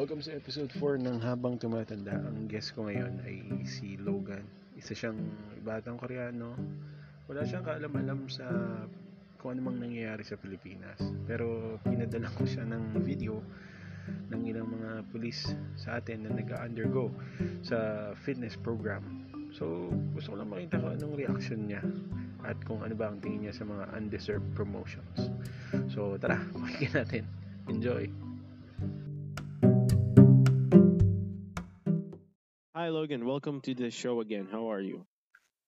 Welcome sa episode 4 ng Habang Tumatanda. Ang guest ko ngayon ay si Logan. Isa siyang batang koreano. Wala siyang kaalam-alam sa kung ano mang nangyayari sa Pilipinas. Pero pinadala ko siya ng video ng ilang mga pulis sa atin na nag-undergo sa fitness program. So, gusto ko lang makita kung anong reaction niya at kung ano ba ang tingin niya sa mga undeserved promotions. So, tara, pakinggan natin. Enjoy! Hi Logan, welcome to the show again. How are you?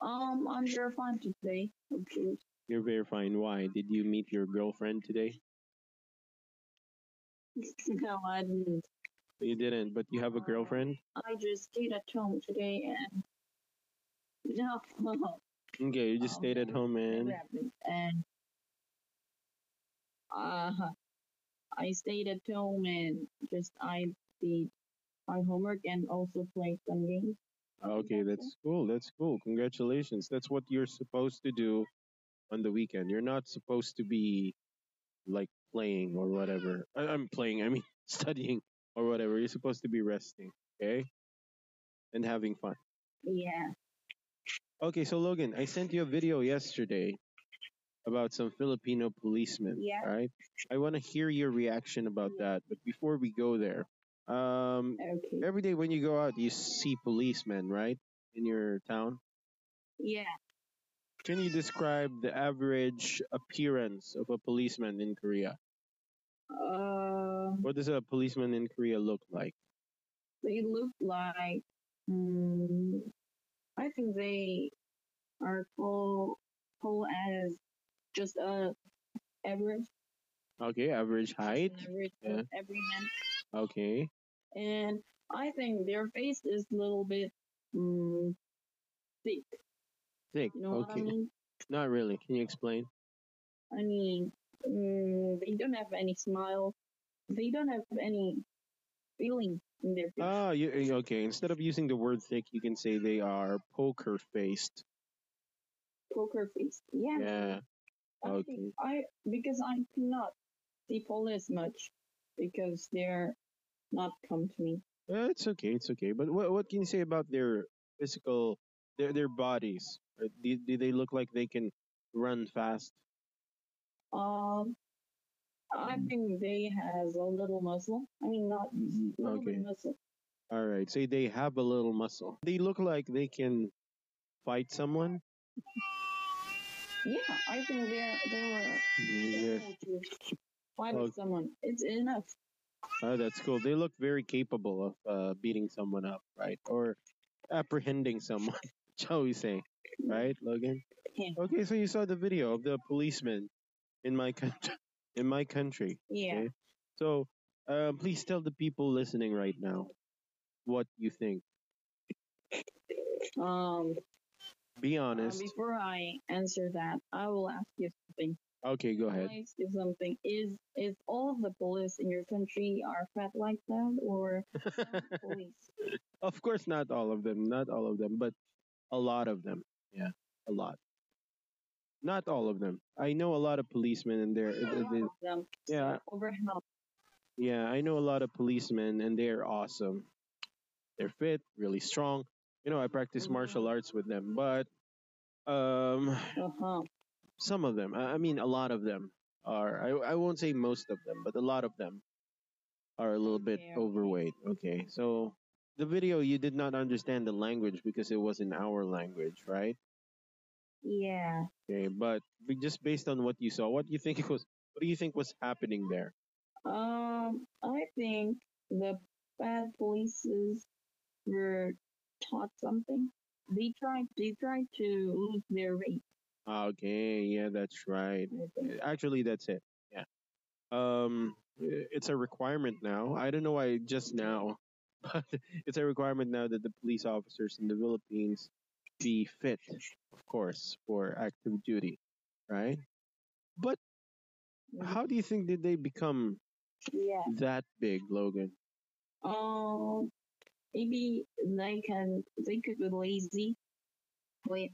Um, I'm sure fine today. course. You're very fine. Why? Did you meet your girlfriend today? no, I didn't. You didn't, but you have a girlfriend? I just stayed at home today and no, Okay, you just Um, stayed at home and and uh, I stayed at home and just I did my homework and also played some games. Okay, that's cool. That's cool. Congratulations. That's what you're supposed to do on the weekend. You're not supposed to be like playing or whatever. I- I'm playing, I mean studying or whatever. You're supposed to be resting, okay? And having fun. Yeah. Okay, so Logan, I sent you a video yesterday about some Filipino policemen, Yeah. right? I want to hear your reaction about that, but before we go there, um Okay. every day when you go out, you see policemen, right? In your town. Yeah. Can you describe the average appearance of a policeman in Korea? Uh, What does a policeman in Korea look like? they look like. Um, I think they are tall, tall as just a average, Okay, average height. average Yeah. every man. Okay. And I think their face is a little bit mm, thick. Thick. You know what I Okay. mean? Not really. Can you explain? I mean, mm, they don't have any smile. They don't have any feeling in their face. Ah, you, okay. Instead of using the word thick, you can say they are poker faced. Poker faced. Yeah. Yeah. I okay. think I because I cannot see police much because they're not come to me. Uh, it's okay. It's okay. But what what can you say about their physical, their their bodies? Do, do they look like they can run fast? Um, I think they has a little muscle. I mean, not Okay. muscle. All right. Say they have a little muscle. They look like they can fight someone. Yeah, I think they're they were Yeah. to fight someone. It's enough. Oh, that's cool. They look very capable of uh, beating someone up, right? Or apprehending someone, shall we say, right, Logan? Yeah. Okay, so you saw the video of the policeman in my country. In my country. Yeah. Okay. So, uh, please tell the people listening right now what you think. Um. Be uh, honest. before I answer that, I will ask you something. Okay, go ahead. I'll ask you something. Is is all the police in your country are fat like that, or police? of course, not all of them. Not all of them, but a lot of them. Yeah, a lot. Not all of them. I know a lot of policemen, and they're A lot they- of them yeah. overhelp. Yeah, I know a lot of policemen and they're awesome. They're fit, really strong. You know, I practice martial arts with them, but um Uh huh. Some of them, I mean a lot of them are I I won't say most of them, but a lot of them are a little bit overweight. Okay. So the video you did not understand the language because it was in our language, right? Yeah. Okay, but just based on what you saw, what do you think it was what do you think was happening there? Um. I think the bad polices were taught something. They tried. They tried to lose their weight. Okay, yeah, that's right. Actually, that's it. Yeah. Um, it's a requirement now. I don't know why just now, but it's a requirement now that the police officers in the Philippines be fit, of course, for active duty, right? But how do you think did they become Yeah. that big, Logan? Um, maybe they can they could be lazy,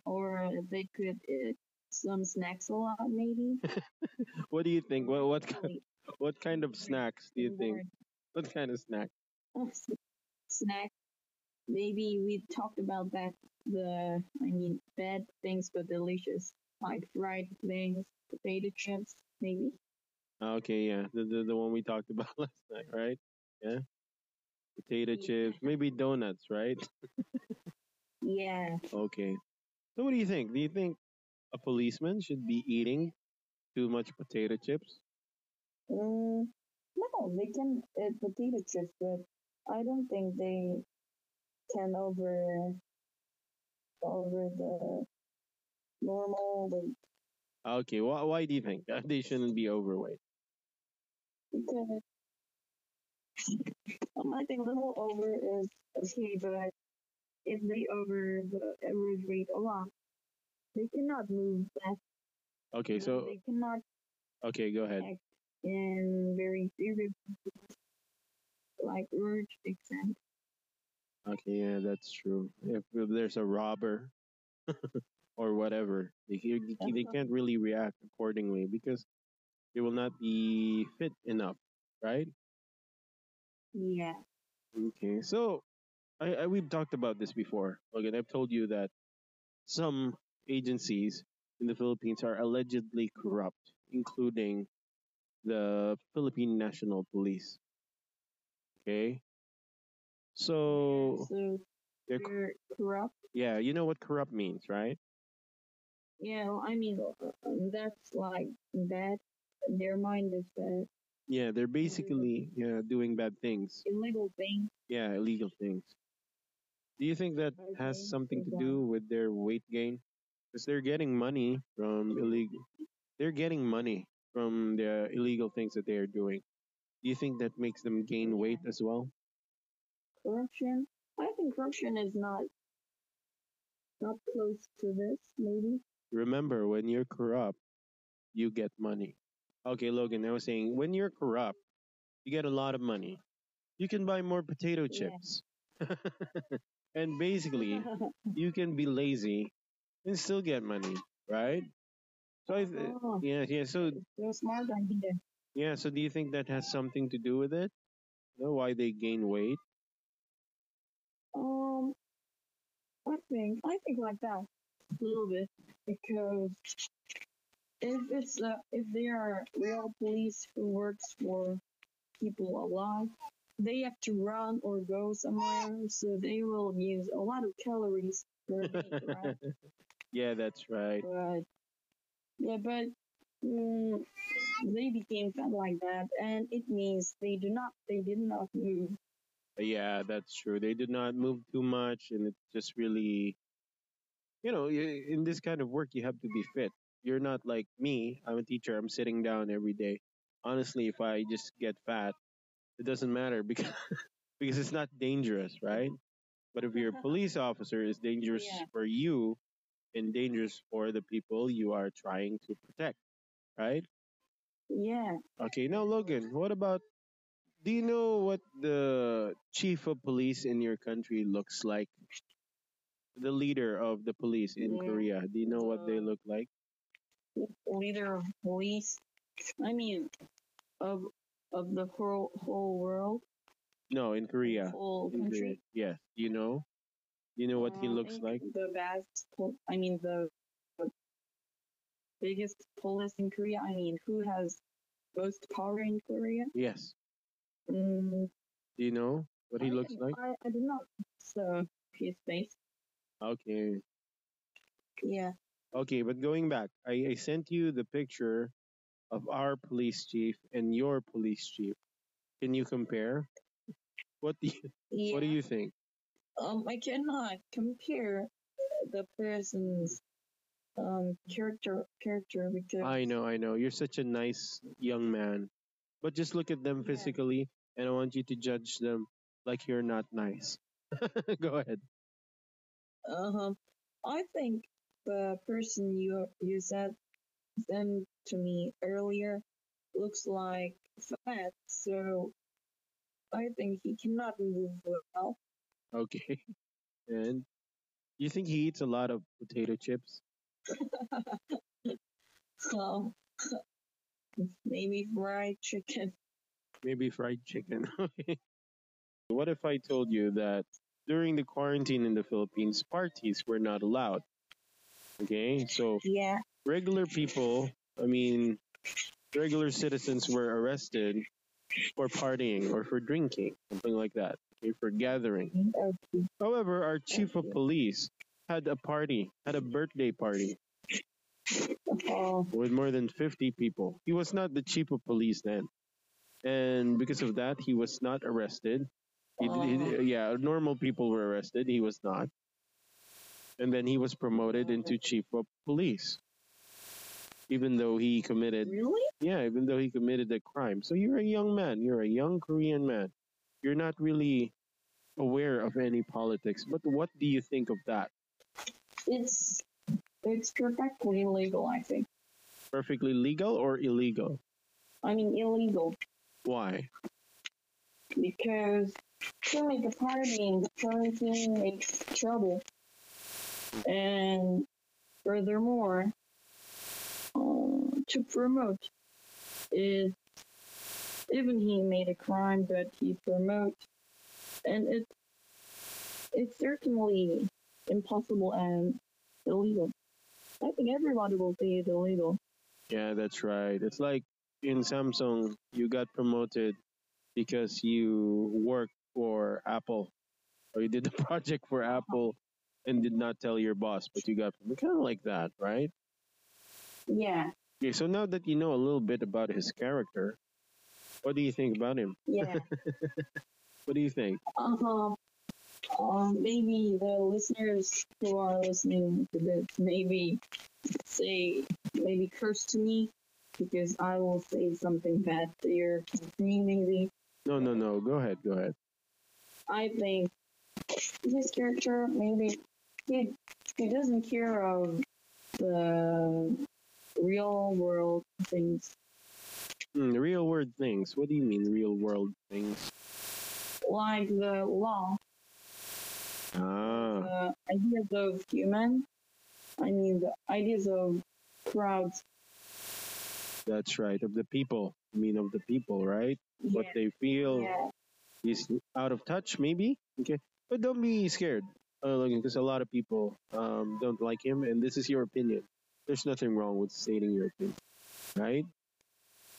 or they could uh, some snacks a lot maybe. What do you think? What what ki- Wait, what kind of snacks do you oh, think? What kind of snack? Oh, snack. Maybe we talked about that. The I mean, bad things but delicious, like fried things, potato chips, maybe. Ah, okay, yeah, the the, the one we talked about last night, right? Yeah, potato Yeah. chips, maybe donuts, right? Yeah. Okay. So what do you think? Do you think a policeman should be eating too much potato chips? Mm, no, they can eat potato chips, but I don't think they can over over the normal weight Okay, why why do you think they shouldn't be overweight? because um, I think a little over is okay, but if they over the average weight a lot, they cannot move fast. Okay, so they cannot okay, go ahead. act in very serious like urge extent. Okay, yeah, that's true. If, if there's a robber or whatever, they they they Uh-huh. can't really react accordingly because they will not be fit enough, right? Yeah. Okay, so I, I we've talked about this before. Logan, I've told you that some agencies in the Philippines are allegedly corrupt, including the Philippine National Police. Okay, so So they're they're corrupt. yeah, you know what corrupt means, right? Yeah, well, I mean, um, that's like bad. Their mind is bad. Yeah, they're basically yeah doing bad things. Illegal things. Yeah, illegal things. Do you think that has something to do with their weight gain? Because they're getting money from illegal. They're getting money from the illegal things that they are doing. Do you think that makes them gain weight as well? Corruption. I think corruption is not not close to this. Maybe. Remember, when you're corrupt, you get money. Okay, Logan, I was saying when you're corrupt, you get a lot of money. You can buy more potato Yeah. chips. and basically, you can be lazy and still get money, right? So I oh, yeah, yeah. So smart idea. yeah. So do you think that has something to do with it? You know, why they gain weight? Um, I think I think like that a little bit because if it's uh, if they are real police who works for people alive, they have to run or go somewhere, so they will use a lot of calories per day, right? yeah, that's right. But yeah, but mm, they became fat like that, and it means they do not they did not move. Yeah, that's true. They did not move too much, and it's just really, you know, in this kind of work, you have to be fit. You're not like me. I'm a teacher. I'm sitting down every day. Honestly, if I just get fat, it doesn't matter because because it's not dangerous, right? But if you're a police officer, it's dangerous Yeah. for you and dangerous for the people you are trying to protect, right? Yeah. Okay, now Logan, what about do you know what the chief of police in your country looks like? The leader of the police in Yeah, Korea. Do you know what they uh, look like? leader of police. I mean, of of the whole whole world, No, in Korea. whole In Korea. country. Yes. Do you know? You know what he I looks like? The best. I mean, the, the biggest police in Korea. I mean, who has most power in Korea? Yes. Mm, Do you know what he I looks like? I, I do not. So his face. Okay. Yeah. Okay, but going back, I, I sent you the picture of our police chief and your police chief. Can you compare? What do you, Yeah. what do you think? Um, I cannot compare the person's um character character because I know, I know. You're such a nice young man. But just look at them Yeah. physically and I want you to judge them like you're not nice. Go ahead. Uh-huh. I think the person you you said sent to me earlier looks like fat, so I think he cannot move well. Okay. And you think he eats a lot of potato chips? So maybe fried chicken. Maybe fried chicken. Okay. What if I told you that during the quarantine in the Philippines, parties were not allowed? Okay, so Yeah. regular people, I mean, regular citizens were arrested for partying or for drinking, something like that, for gathering. However, our chief of police had a party, had a birthday party with more than 50 people. He was not the chief of police then. And because of that, he was not arrested. He, he- Oh. yeah, normal people were arrested. He was not. And then he was promoted into chief of police. Even though he committed, really? yeah, even though he committed a crime. So you're a young man. You're a young Korean man. You're not really aware of any politics. But what do you think of that? It's it's perfectly legal, I think. Perfectly legal or illegal? I mean illegal Why? because to make a party in the quarantine makes trouble. And furthermore, uh, to promote is even he made a crime, but he promotes, and it's it's certainly impossible and illegal. I think everybody will say it's illegal. Yeah, that's right. It's like in Samsung, you got promoted because you worked for Apple or you did a project for Apple and did not tell your boss, but you got kind of like that, right? Yeah, Okay, so now that you know a little bit about his character, what do you think about him? yeah. What do you think? Uh-huh. Um, maybe the listeners who are listening to this maybe say, maybe curse to me because I will say something bad to your company, maybe. No, no, no. Go ahead. Go ahead. I think his character, maybe he, he doesn't care of the real world things. Hmm, real world things. What do you mean, real world things? Like the law, Ah, the ideas of human, I mean the ideas of crowds. that's right. Of the people. I mean, of the people, right? What they feel. yeah. he's out of touch, maybe. Okay, but don't be scared, uh, Logan, because a lot of people um, don't like him, and this is your opinion. There's nothing wrong with stating your opinion, right?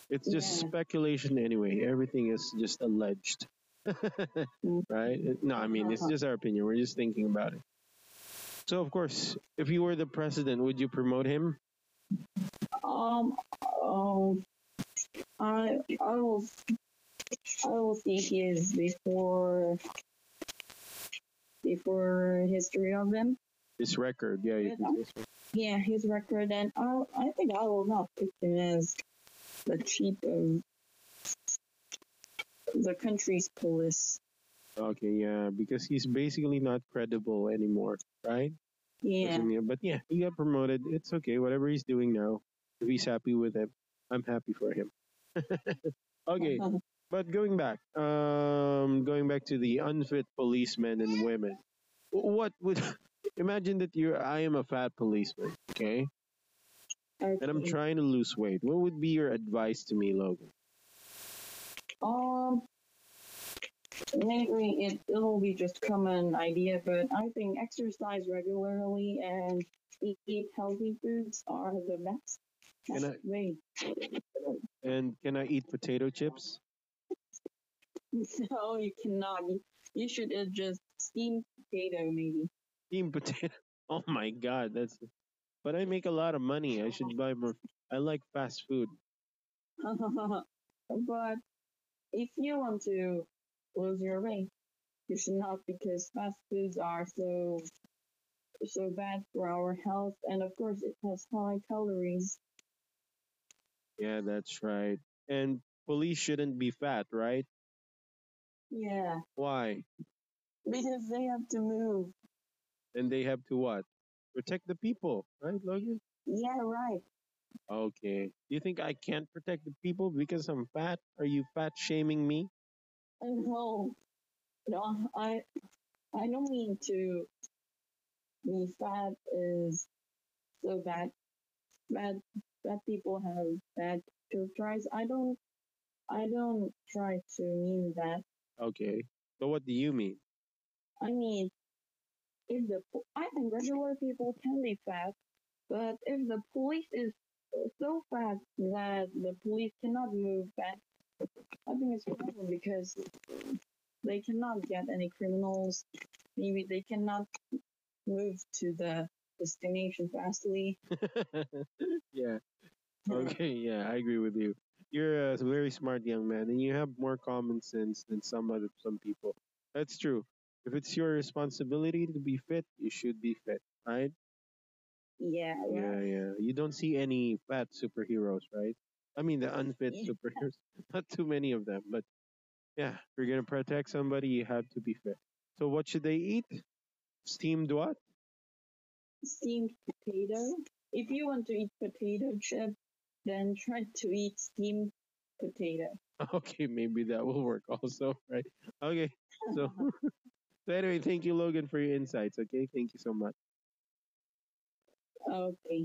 It's just Yeah. speculation anyway. Everything is just alleged, right? No, I mean it's Uh-huh. just our opinion. We're just thinking about it. So, of course, if you were the president, would you promote him? Um, um, I, I will, I will see his before, before history of him. His record, yeah. Can. Yeah, his record, and I, I think I will not pick him as the chief of the country's police. Okay, yeah, because he's basically not credible anymore, right? Yeah, But yeah, he got promoted. It's okay. Whatever he's doing now, if he's happy with it, I'm happy for him. okay, but going back, um, going back to the unfit policemen and women. What would imagine that you're I am a fat policeman, okay, okay? and I'm trying to lose weight. What would be your advice to me, Logan? Um, maybe it it'll be just common idea, but I think exercise regularly and eat healthy foods are the best. Can best way. And can I eat potato chips? No, you cannot. You, should just steamed potato, maybe. Steamed potato. Oh my God, that's. But I make a lot of money. I should buy more. I like fast food. but if you want to lose your weight, you should not because fast foods are so so bad for our health, and of course it has high calories. Yeah, that's right. And police shouldn't be fat, right? Yeah, Why? because they have to move. And they have to what? Protect the people, right, Logan? Yeah, right. Okay. Do you think I can't protect the people because I'm fat? Are you fat shaming me? Know. No, I I don't mean to be fat is so bad. Bad bad people have bad characterize. I don't I don't try to mean that. Okay. So what do you mean? I mean, if the I think regular people can be fat, but if the police is so fat that the police cannot move back, I think it's a problem because they cannot get any criminals. Maybe they cannot move to the destination fastly. yeah. Okay. Yeah, I agree with you. You're a very smart young man, and you have more common sense than some other some people. That's true. If it's your responsibility to be fit, you should be fit, right? Yeah, yeah. Yeah, yeah. You don't see any fat superheroes, right? I mean, the unfit Yeah. superheroes. Not too many of them, but yeah, if you're gonna protect somebody, you have to be fit. So, what should they eat? Steamed what? Steamed potato. If you want to eat potato chip, then try to eat steamed potato. Okay, maybe that will work also, right? Okay, so so anyway, thank you, Logan, for your insights. Okay, thank you so much. Okay.